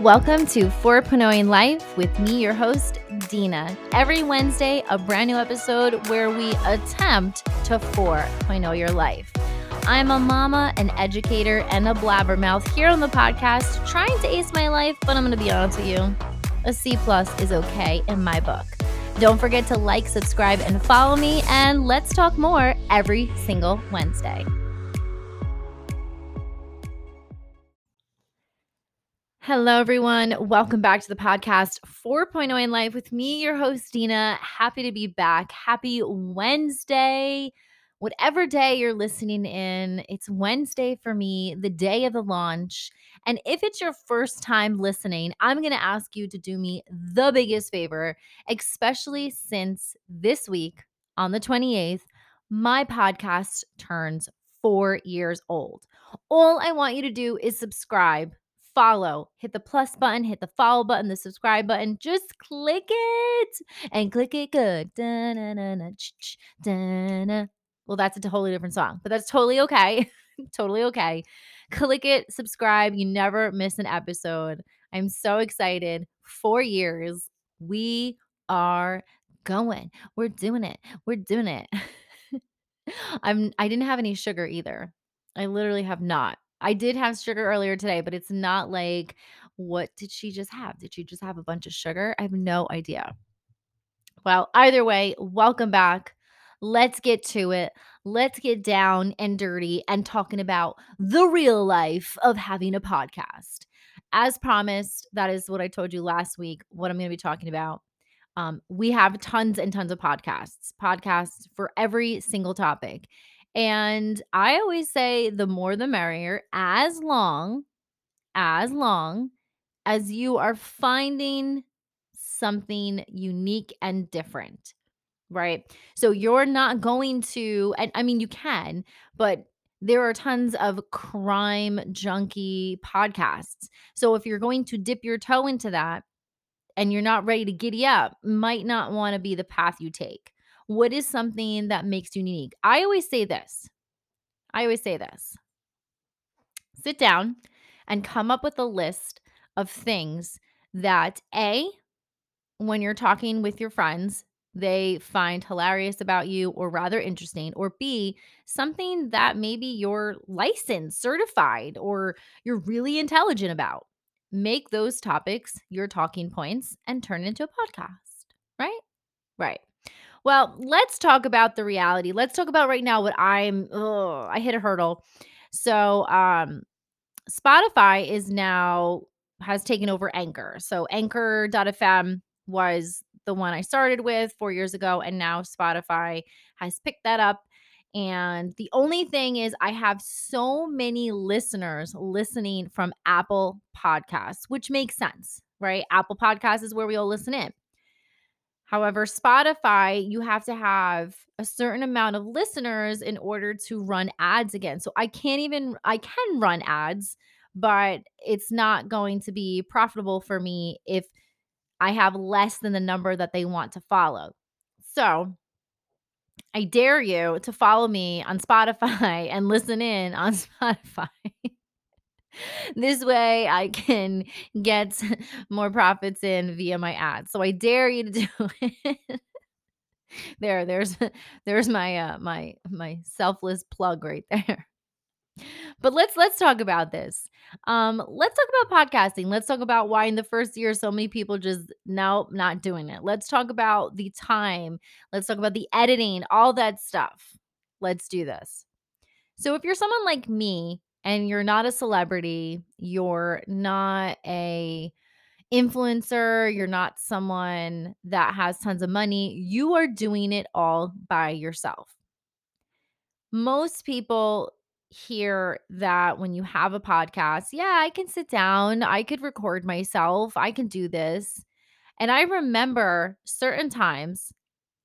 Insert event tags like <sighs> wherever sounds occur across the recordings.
Welcome to 4.0 in Life with me, your host, Deana. Every Wednesday, a brand new episode where we attempt to 4.0 your life. I'm a mama, an educator, and a blabbermouth here on the podcast, trying to ace my life, but I'm going to be honest with you. A C plus is okay in my book. Don't forget to like, subscribe, and follow me, and let's talk more every single Wednesday. Hello, everyone. Welcome back to the podcast 4.0 in Life with me, your host, Deana. Happy to be back. Happy Wednesday. Whatever day you're listening in, it's Wednesday for me, the day of the launch. And if it's your first time listening, I'm going to ask you to do me the biggest favor, especially since this week on the 28th, my podcast turns four years old. All I want you to do is subscribe follow. Hit the plus button, hit the follow button, the subscribe button. Just click it and click it good. Well, that's a totally different song, but that's totally okay. <laughs> totally okay. Click it, subscribe. You never miss an episode. I'm so excited. Four years. We are going. We're doing it. We're doing it. <laughs> I'm I didn't have any sugar either. I literally have not. I did have sugar earlier today, but it's not like, what did she just have? Did she just have a bunch of sugar? I have no idea. Well, either way, welcome back. Let's get to it. Let's get down and dirty and talking about the real life of having a podcast. As promised, that is what I told you last week, what I'm going to be talking about. Um, we have tons and tons of podcasts, podcasts for every single topic. And I always say the more the merrier, as long, as long as you are finding something unique and different, right? So you're not going to, and I mean, you can, but there are tons of crime junkie podcasts. So if you're going to dip your toe into that and you're not ready to giddy up, might not want to be the path you take. What is something that makes you unique? I always say this. I always say this. Sit down and come up with a list of things that A, when you're talking with your friends, they find hilarious about you or rather interesting, or B, something that maybe you're licensed, certified, or you're really intelligent about. Make those topics your talking points and turn it into a podcast, right? Right. Well, let's talk about the reality. Let's talk about right now what I'm ugh, I hit a hurdle. So, um Spotify is now has taken over Anchor. So Anchor.fm was the one I started with 4 years ago and now Spotify has picked that up and the only thing is, I have so many listeners listening from Apple Podcasts, which makes sense, right? Apple Podcasts is where we all listen in. However, Spotify, you have to have a certain amount of listeners in order to run ads again. So I can't even, I can run ads, but it's not going to be profitable for me if I have less than the number that they want to follow. So I dare you to follow me on Spotify <laughs> and listen in on <laughs> Spotify this way I can get <laughs> more profits in via my ads. So I dare you to do it. there, there's there's my uh my my selfless plug right there. But let's let's talk about this. Um, let's talk about podcasting. Let's talk about why in the first year so many people just no, not doing it. Let's talk about the time. Let's talk about the editing, all that stuff. Let's do this. So if you're someone like me and you're not a celebrity, you're not a influencer, you're not someone that has tons of money, you are doing it all by yourself. Most people hear that when you have a podcast, yeah, I can sit down, I could record myself, I can do this. And I remember certain times,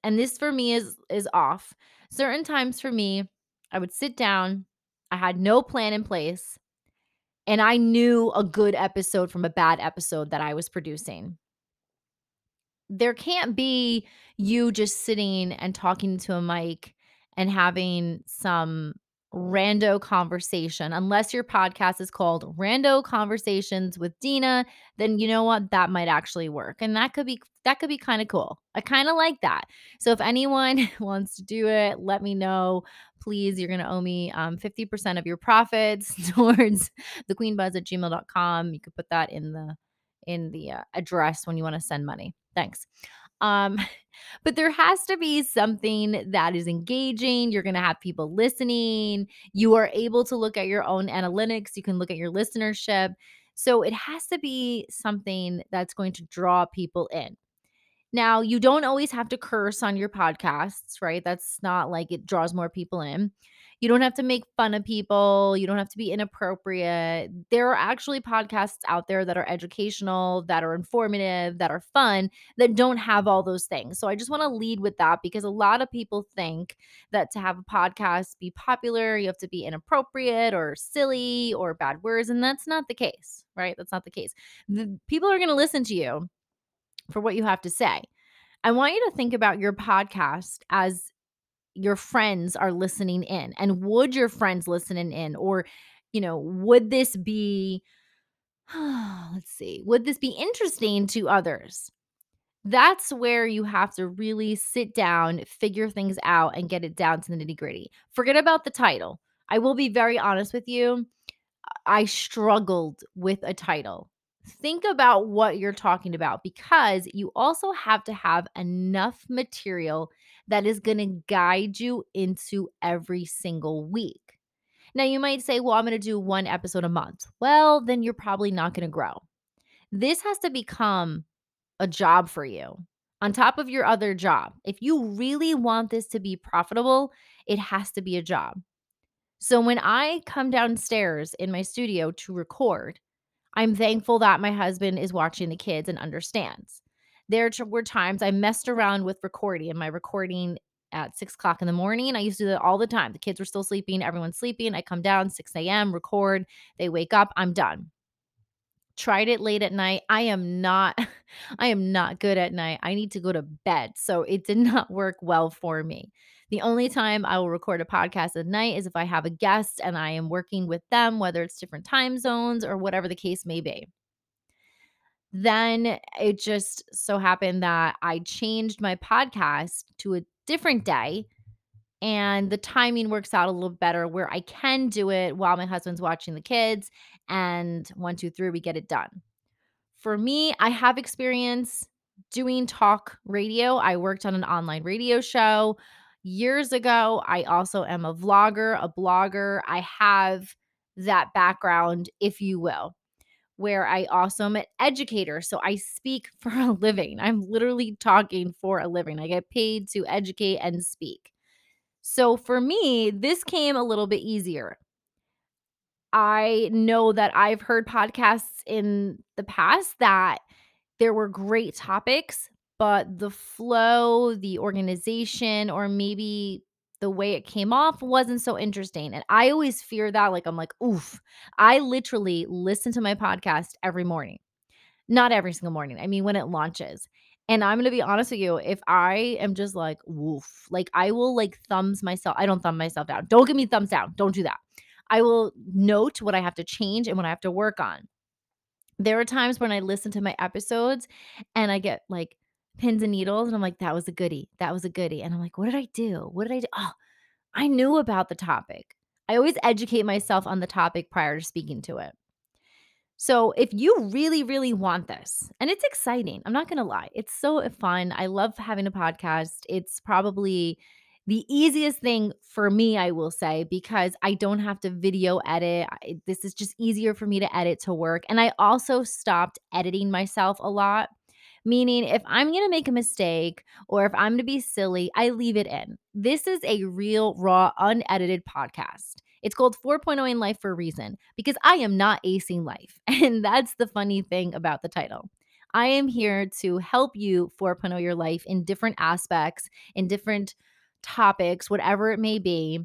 and this for me is is off. Certain times for me, I would sit down, I had no plan in place. And I knew a good episode from a bad episode that I was producing. there can't be you just sitting and talking to a mic and having some rando conversation unless your podcast is called Rando Conversations with Deana then you know what that might actually work and that could be that could be kind of cool. I kind of like that. So if anyone <laughs> wants to do it, let me know. Please, you're going to owe me um, 50% of your profits <laughs> towards thequeenbuzz at gmail.com. You could put that in the in the uh, address when you want to send money. Thanks. Um, <laughs> but there has to be something that is engaging. You're going to have people listening. You are able to look at your own analytics. You can look at your listenership. So it has to be something that's going to draw people in. Now, you don't always have to curse on your podcasts, right? That's not like it draws more people in. You don't have to make fun of people. You don't have to be inappropriate. There are actually podcasts out there that are educational, that are informative, that are fun, that don't have all those things. So I just want to lead with that because a lot of people think that to have a podcast be popular, you have to be inappropriate or silly or bad words. And that's not the case, right? That's not the case. The, people are going to listen to you for what you have to say. I want you to think about your podcast as your friends are listening in. And would your friends listening in? Or, you know, would this be, <sighs> let's see, would this be interesting to others? That's where you have to really sit down, figure things out, and get it down to the nitty gritty. Forget about the title. I will be very honest with you. I struggled with a title think about what you're talking about because you also have to have enough material that is going to guide you into every single week. Now, you might say, well, I'm going to do one episode a month. Well, then you're probably not going to grow. This has to become a job for you on top of your other job. If you really want this to be profitable, it has to be a job. So when I come downstairs in my studio to record, I'm thankful that my husband is watching the kids and understands. There were times I messed around with recording, and my recording at six o'clock in the morning. I used to do that all the time. The kids were still sleeping, everyone's sleeping. I come down 6 a.m., record, they wake up, I'm done. Tried it late at night. I am not, <laughs> I am not good at night. I need to go to bed. So it did <laughs> not work well for me. The only time I will record a podcast at night is if I have a guest and I am working with them, whether it's different time zones or whatever the case may be. Then it just so happened that I changed my podcast to a different day and the timing works out a little better where I can do it while my husband's watching the kids. And one, two, three, we get it done. For me, I have experience doing talk radio. I worked on an online radio show years ago. I also am a vlogger, a blogger. I have that background, if you will, where I also am an educator. So I speak <laughs> for a living. I'm literally talking for a living. I get paid to educate and speak. So for me, this came a little bit easier. I know that I've heard podcasts in the past that there were great topics, but the flow, the organization, or maybe the way it came off wasn't so interesting. And I always fear that. Like, I'm like, oof. I literally listen to my podcast every morning. Not every single morning. I mean, when it launches. And I'm going to be honest with you, if I am just like, woof, like I will like thumbs myself. I don't thumb myself down. Don't give me thumbs down. Don't do that. I will note what I have to change and what I have to work on. There are times when I listen to my episodes and I get like pins and needles. And I'm like, that was a goodie. That was a goodie. And I'm like, what did I do? What did I do? Oh, I knew about the topic. I always educate myself on the topic prior to speaking to it. So, if you really, really want this, and it's exciting, I'm not going to lie, it's so fun. I love having a podcast. It's probably the easiest thing for me, I will say, because I don't have to video edit. I, this is just easier for me to edit to work. And I also stopped editing myself a lot Meaning, if I'm going to make a mistake or if I'm going to be silly, I leave it in. This is a real, raw, unedited podcast. It's called 4.0 in life for a reason because I am not acing life. <laughs> And that's the funny thing about the title. I am here to help you 4.0 your life in different aspects, in different topics, whatever it may be,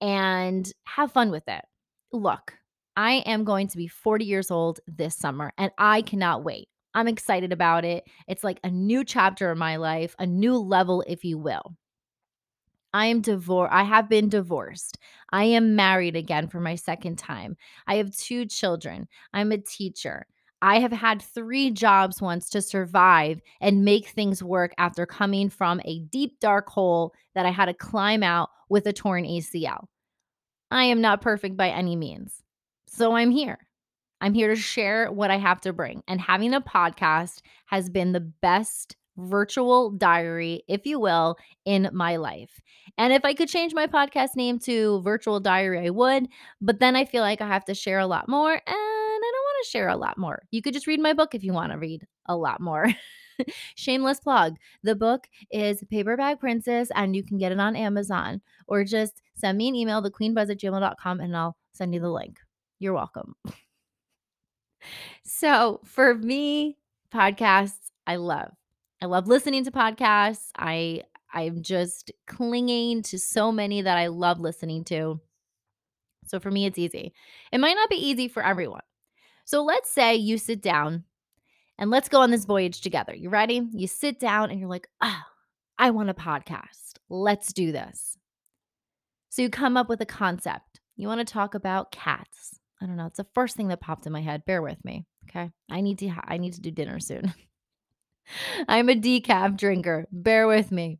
and have fun with it. Look, I am going to be 40 years old this summer and I cannot wait. I'm excited about it. It's like a new chapter in my life, a new level, if you will. I am divorced. I have been divorced. I am married again for my second time. I have two children. I'm a teacher. I have had three jobs once to survive and make things work after coming from a deep, dark hole that I had to climb out with a torn ACL. I am not perfect by any means. So I'm here. I'm here to share what I have to bring. And having a podcast has been the best virtual diary, if you will, in my life. And if I could change my podcast name to Virtual Diary, I would. But then I feel like I have to share a lot more, and I don't want to share a lot more. You could just read my book if you want to read a lot more. <laughs> Shameless plug. The book is Paperback Princess, and you can get it on Amazon or just send me an email, thequeenbuzz at gmail.com, and I'll send you the link. You're welcome. <laughs> so for me, podcasts, I love. I love listening to podcasts. I I'm just clinging to so many that I love listening to. So for me, it's easy. It might not be easy for everyone. So let's say you sit down and let's go on this voyage together. You ready? You sit down and you're like, oh, I want a podcast. Let's do this. So you come up with a concept. You want to talk about cats. I don't know. It's the first thing that popped in my head. Bear with me. Okay. I need to I need to do dinner soon. <laughs> I'm a decaf drinker. Bear with me.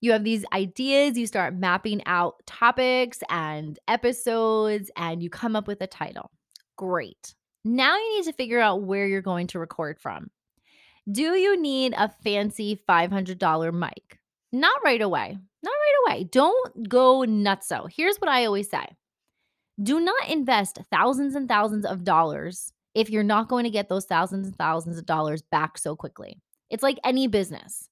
You have these ideas, you start mapping out topics and episodes, and you come up with a title. Great. Now you need to figure out where you're going to record from. Do you need a fancy $500 mic? Not right away. Not right away. Don't go nutso. Here's what I always say do not invest thousands and thousands of dollars if you're not going to get those thousands and thousands of dollars back so quickly. It's like any business.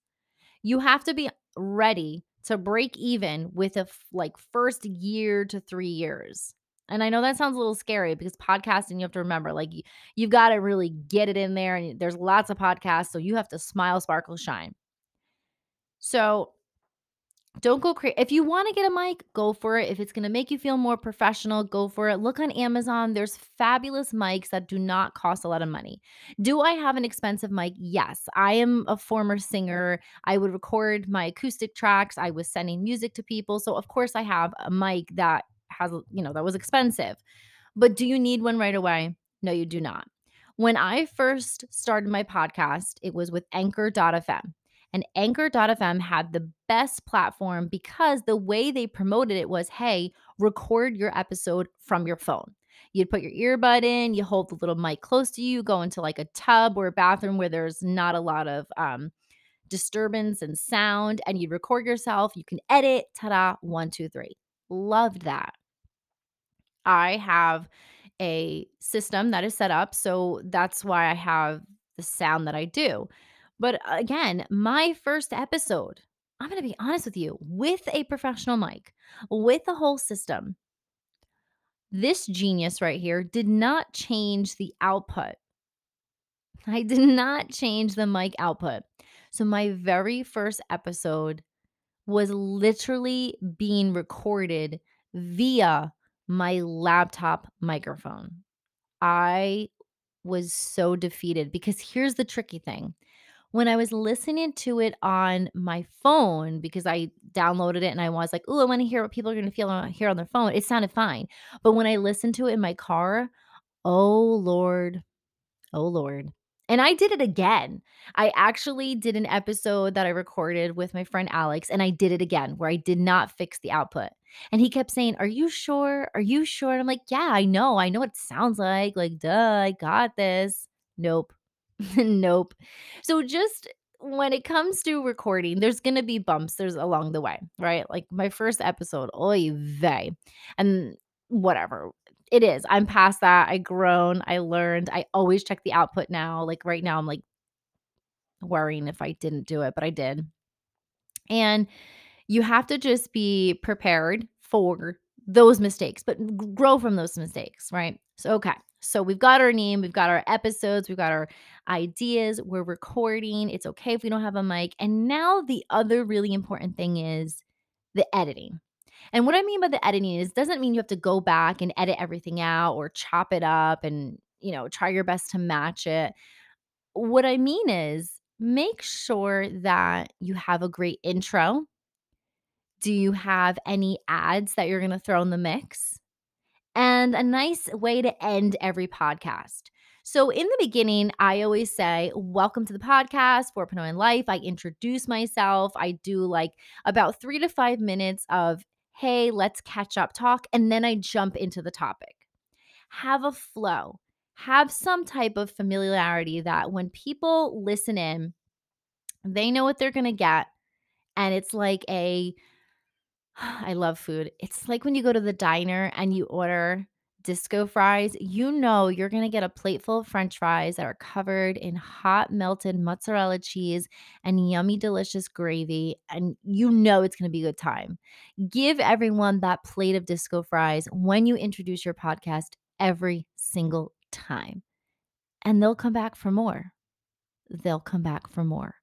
You have to be ready to break even with a f- like first year to 3 years. And I know that sounds a little scary because podcasting, you have to remember, like, you, you've got to really get it in there. And there's lots of podcasts. So you have to smile, sparkle, shine. So don't go crazy. If you want to get a mic, go for it. If it's going to make you feel more professional, go for it. Look on Amazon. There's fabulous mics that do not cost a lot of money. Do I have an expensive mic? Yes. I am a former singer. I would record my acoustic tracks. I was sending music to people. So, of course, I have a mic that has, you know, that was expensive. But do you need one right away? No, you do not. When I first started my podcast, it was with Anchor.fm. And Anchor.fm had the best platform because the way they promoted it was hey, record your episode from your phone. You'd put your earbud in, you hold the little mic close to you, go into like a tub or a bathroom where there's not a lot of um, disturbance and sound, and you'd record yourself. You can edit, ta da, one, two, three. Loved that. I have a system that is set up. So that's why I have the sound that I do. But uh, again, my first episode, I'm going to be honest with you, with a professional mic, with the whole system, this genius right here did not change the output. I did not change the mic output. So my very first episode was literally being recorded via my laptop microphone. I was so defeated because here's the tricky thing when I was listening to it on my phone because I downloaded it and I was like, "Oh, I want to hear what people are going to feel hear on their phone." It sounded fine, but when I listened to it in my car, oh lord, oh lord. And I did it again. I actually did an episode that I recorded with my friend Alex, and I did it again where I did not fix the output. And he kept saying, Are you sure? Are you sure? And I'm like, Yeah, I know. I know what it sounds like. Like, duh, I got this. Nope. <laughs> nope. So just when it comes to recording, there's gonna be bumps. There's along the way, right? Like my first episode, oy vey, and whatever it is. I'm past that. I grown. I learned. I always check the output now. Like right now, I'm like worrying if I didn't do it, but I did. And you have to just be prepared for those mistakes, but grow from those mistakes, right? So, okay. So we've got our name, we've got our episodes, we've got our ideas, we're recording. It's okay if we don't have a mic. And now the other really important thing is the editing. And what I mean by the editing is doesn't mean you have to go back and edit everything out or chop it up and, you know, try your best to match it. what I mean is make sure that you have a great intro. Do you have any ads that you're going to throw in the mix? And a nice way to end every podcast. So, in the beginning, I always say, Welcome to the podcast, 4.0 Life. I introduce myself. I do like about three to five minutes of, Hey, let's catch up talk. And then I jump into the topic. Have a flow, have some type of familiarity that when people listen in, they know what they're going to get. And it's like a, <sighs> I love food. It's like when you go to the diner and you order disco fries, you know you're going to get a plate full of french fries that are covered in hot melted mozzarella cheese and yummy delicious gravy and you know it's going to be a good time. Give everyone that plate of disco fries when you introduce your podcast every single time. And they'll come back for more. They'll come back for more.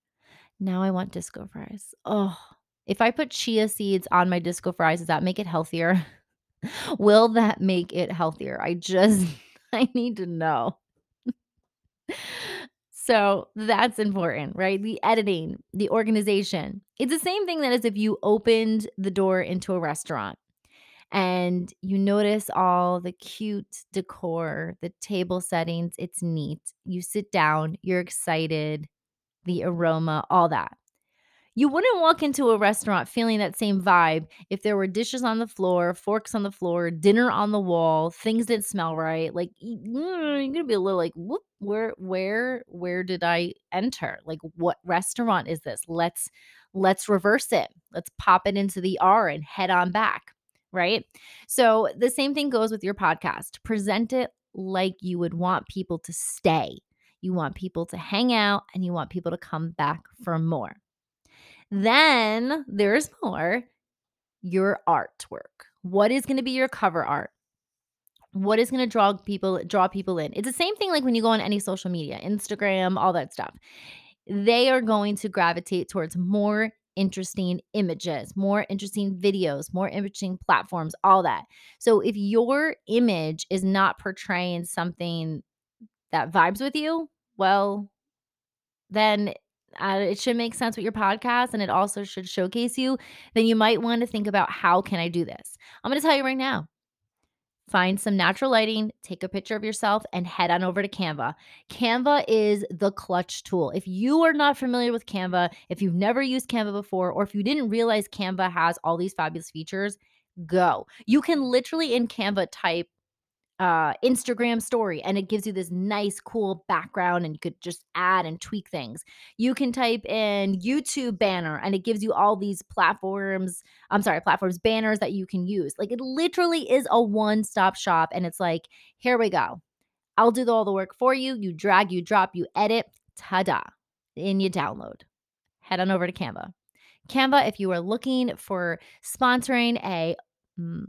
Now I want disco fries. Oh, if I put chia seeds on my disco fries, does that make it healthier? <laughs> Will that make it healthier? I just <laughs> I need to know. so that's important, right? The editing, the organization. It's the same thing that as if you opened the door into a restaurant and you notice all the cute decor, the table settings, it's neat. You sit down, you're excited, the aroma, all that. You wouldn't walk into a restaurant feeling that same vibe if there were dishes on the floor, forks on the floor, dinner on the wall, things didn't smell right. Like mm, you're gonna be a little like, whoop, where, where, where did I enter? Like, what restaurant is this? Let's let's reverse it. Let's pop it into the R and head on back. Right. So the same thing goes with your podcast. Present it like you would want people to stay. You want people to hang out and you want people to come back for more. Then there's more your artwork. What is going to be your cover art? What is going to draw people draw people in? It's the same thing like when you go on any social media, Instagram, all that stuff. They are going to gravitate towards more interesting images, more interesting videos, more interesting platforms, all that. So if your image is not portraying something that vibes with you, well, then uh, it should make sense with your podcast and it also should showcase you, then you might want to think about how can I do this? I'm going to tell you right now. Find some natural lighting, take a picture of yourself, and head on over to Canva. Canva is the clutch tool. If you are not familiar with Canva, if you've never used Canva before, or if you didn't realize Canva has all these fabulous features, go. You can literally in Canva type uh, Instagram story and it gives you this nice, cool background and you could just add and tweak things. You can type in YouTube banner and it gives you all these platforms. I'm sorry, platforms, banners that you can use. Like it literally is a one stop shop. And it's like, here we go. I'll do all the work for you. You drag, you drop, you edit, ta da, and you download. Head on over to Canva. Canva, if you are looking for sponsoring a mm,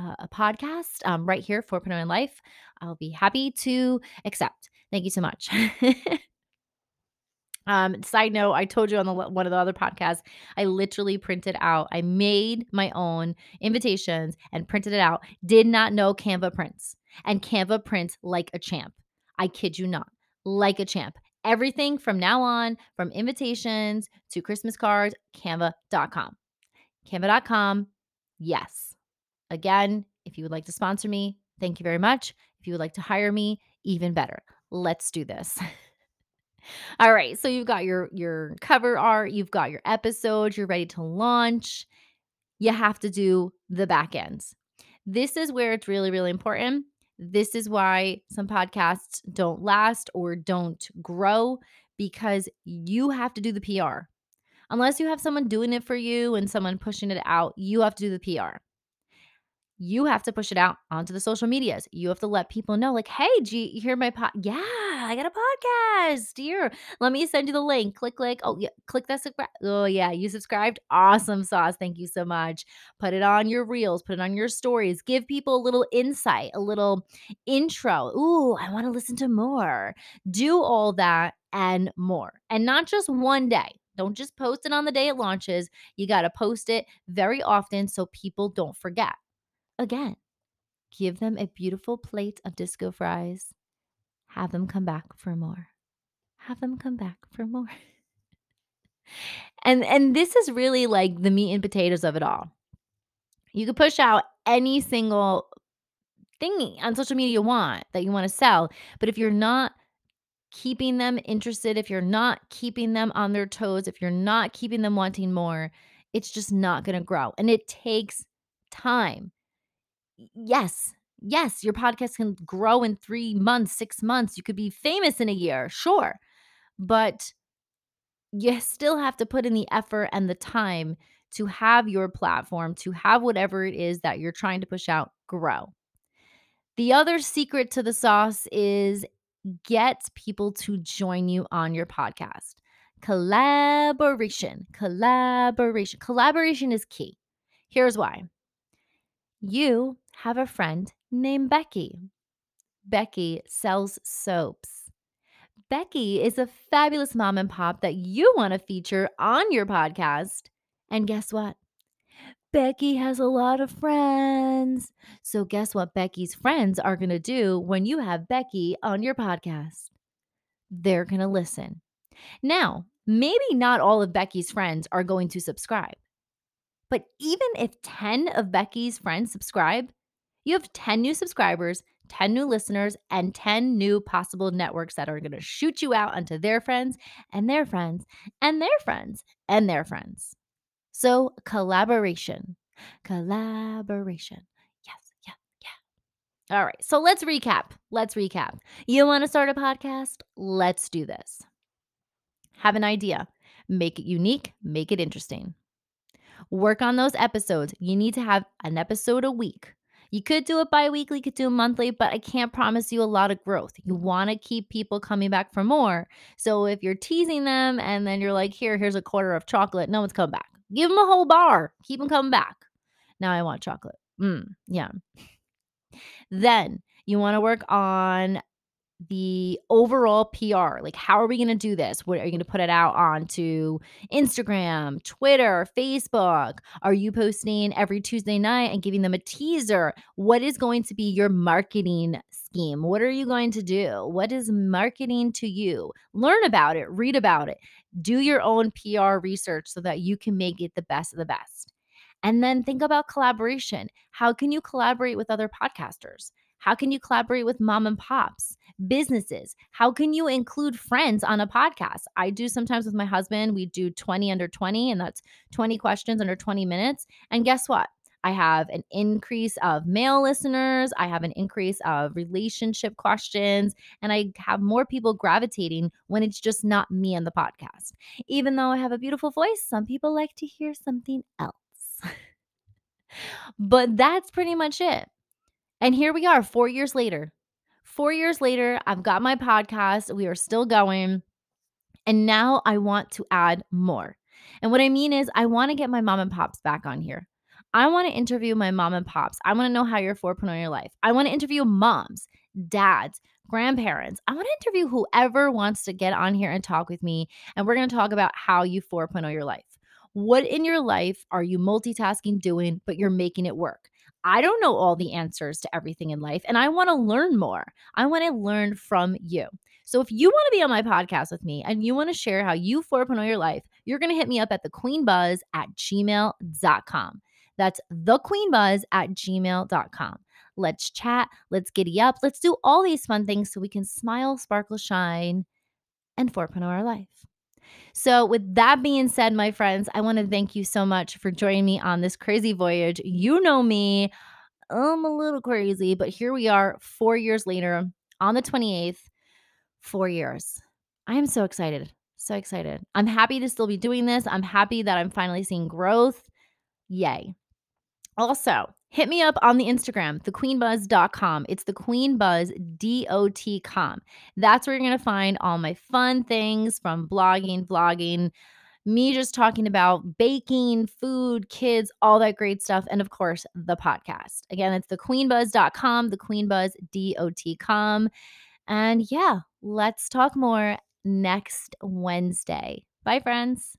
uh, a podcast um, right here for in Life, I'll be happy to accept. Thank you so much. <laughs> um, side note, I told you on the one of the other podcasts, I literally printed out. I made my own invitations and printed it out. Did not know Canva prints, and Canva prints like a champ. I kid you not, like a champ. Everything from now on, from invitations to Christmas cards, canva.com. Canva.com. Yes Again, if you would like to sponsor me, thank you very much. If you would like to hire me, even better. Let's do this. <laughs> All right, so you've got your your cover art, you've got your episodes, you're ready to launch. You have to do the back ends. This is where it's really really important. This is why some podcasts don't last or don't grow because you have to do the PR. Unless you have someone doing it for you and someone pushing it out, you have to do the PR you have to push it out onto the social medias. You have to let people know, like, hey, G, you hear my pod? Yeah, I got a podcast. Here, let me send you the link. Click, click. Oh, yeah, click that subscribe. Oh, yeah, you subscribed. Awesome sauce. Thank you so much. Put it on your reels, put it on your stories. Give people a little insight, a little intro. Ooh, I want to listen to more. Do all that and more. And not just one day. Don't just post it on the day it launches. You got to post it very often so people don't forget. Again, give them a beautiful plate of disco fries. Have them come back for more. have them come back for more. and and this is really like the meat and potatoes of it all. You could push out any single thing on social media you want that you want to sell, but if you're not keeping them interested, if you're not keeping them on their toes, if you're not keeping them wanting more, it's just not going to grow. And it takes time. Yes, yes, your podcast can grow in three months, six months. You could be famous in a year, sure. But you still have to put in the effort and the time to have your platform, to have whatever it is that you're trying to push out grow. The other secret to the sauce is get people to join you on your podcast. Collaboration, collaboration, collaboration is key. Here's why you have a friend named Becky. Becky sells soaps. Becky is a fabulous mom and pop that you want to feature on your podcast. And guess what? Becky has a lot of friends. So, guess what Becky's friends are going to do when you have Becky on your podcast? They're going to listen. Now, maybe not all of Becky's friends are going to subscribe, but even if 10 of Becky's friends subscribe, you have 10 new subscribers, 10 new listeners, and 10 new possible networks that are going to shoot you out onto their friends and their friends and their friends and their friends. So, collaboration, collaboration. Yes, yeah, yeah. All right. So, let's recap. Let's recap. You want to start a podcast? Let's do this. Have an idea, make it unique, make it interesting. Work on those episodes. You need to have an episode a week. You could do it bi weekly, you could do it monthly, but I can't promise you a lot of growth. You want to keep people coming back for more. So if you're teasing them and then you're like, here, here's a quarter of chocolate, no one's coming back. Give them a whole bar, keep them coming back. Now I want chocolate. Mm, yeah. Then you want to work on the overall PR. Like, how are we going to do this? What are you going to put it out onto Instagram, Twitter, Facebook? Are you posting every Tuesday night and giving them a teaser? What is going to be your marketing scheme? What are you going to do? What is marketing to you? Learn about it, read about it, do your own PR research so that you can make it the best of the best. And then think about collaboration. How can you collaborate with other podcasters? How can you collaborate with mom and pops, businesses? How can you include friends on a podcast? I do sometimes with my husband. We do 20 under 20, and that's 20 questions under 20 minutes. And guess what? I have an increase of male listeners. I have an increase of relationship questions, and I have more people gravitating when it's just not me on the podcast. Even though I have a beautiful voice, some people like to hear something else. <laughs> but that's pretty much it. And here we are, four years later. Four years later, I've got my podcast. We are still going. And now I want to add more. And what I mean is, I want to get my mom and pops back on here. I want to interview my mom and pops. I want to know how you're 4.0 your life. I want to interview moms, dads, grandparents. I want to interview whoever wants to get on here and talk with me. And we're going to talk about how you 4.0 your life. What in your life are you multitasking doing, but you're making it work? I don't know all the answers to everything in life, and I want to learn more. I want to learn from you. So if you want to be on my podcast with me and you want to share how you 4.0 your life, you're going to hit me up at thequeenbuzz at gmail.com. That's thequeenbuzz at gmail.com. Let's chat. Let's giddy up. Let's do all these fun things so we can smile, sparkle, shine, and 4.0 our life. So, with that being said, my friends, I want to thank you so much for joining me on this crazy voyage. You know me, I'm a little crazy, but here we are four years later on the 28th, four years. I am so excited. So excited. I'm happy to still be doing this. I'm happy that I'm finally seeing growth. Yay. Also, hit me up on the Instagram, thequeenbuzz.com. It's the queenbuzz.com. That's where you're going to find all my fun things from blogging, vlogging, me just talking about baking, food, kids, all that great stuff. And of course, the podcast. Again, it's thequeenbuzz.com, thequeenbuzz.com. And yeah, let's talk more next Wednesday. Bye, friends.